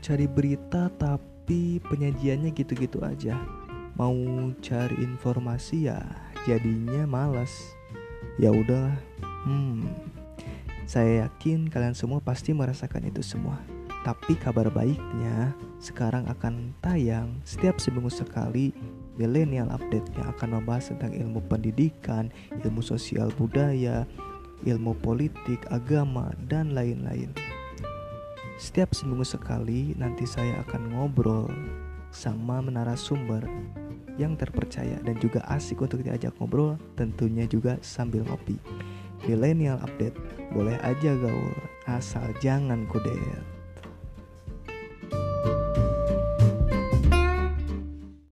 cari berita tapi penyajiannya gitu-gitu aja. Mau cari informasi ya jadinya malas. Ya udahlah. Hmm. Saya yakin kalian semua pasti merasakan itu semua. Tapi kabar baiknya, sekarang akan tayang setiap seminggu sekali Millennial Update yang akan membahas tentang ilmu pendidikan, ilmu sosial budaya, ilmu politik, agama, dan lain-lain. Setiap seminggu sekali nanti saya akan ngobrol sama menara sumber yang terpercaya dan juga asik untuk diajak ngobrol tentunya juga sambil ngopi. Millennial Update boleh aja gaul asal jangan kudet.